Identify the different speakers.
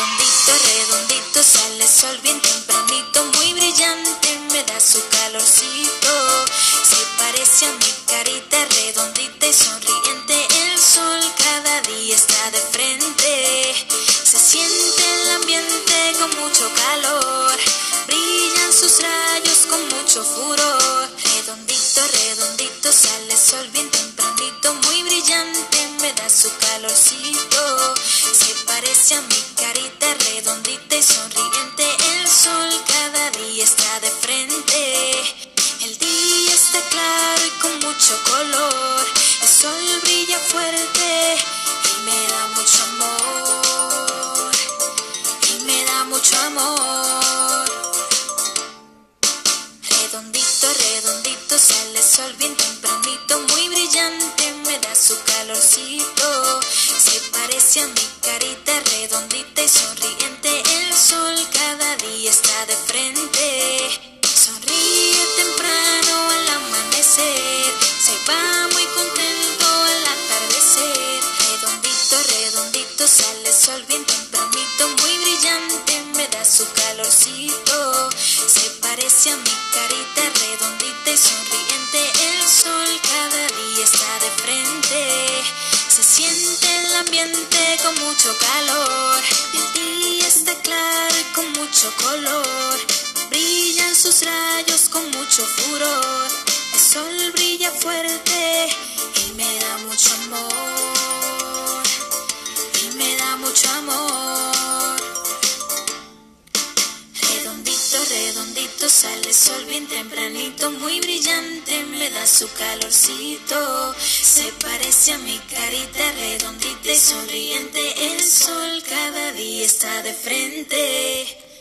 Speaker 1: Redondito, redondito, sale sol bien tempranito, muy brillante, me da su calorcito. Se parece a mi carita redondita y sonriente, el sol cada día está de frente. Se siente el ambiente con mucho calor, brillan sus rayos con mucho furor. Redondito, redondito, sale sol bien tempranito, muy brillante, me da su calorcito. Se parece a mi redondita y sonriente, el sol cada día está de frente. El día está claro y con mucho color, el sol brilla fuerte y me da mucho amor, y me da mucho amor. Redondito, redondito, sale sol bien tempranito, muy brillante, me da su calorcito. Se parece a mi carita redondita y sonriente, sol bien tempranito, muy brillante, me da su calorcito. Se parece a mi carita redondita y sonriente, el sol cada día está de frente. Se siente el ambiente con mucho calor, el día está claro y con mucho color. Brillan sus rayos con mucho furor, el sol brilla fuerte y me da mucho amor, Redondito, sale sol bien tempranito, muy brillante, me da su calorcito. Se parece a mi carita redondita y sonriente, el sol cada día está de frente.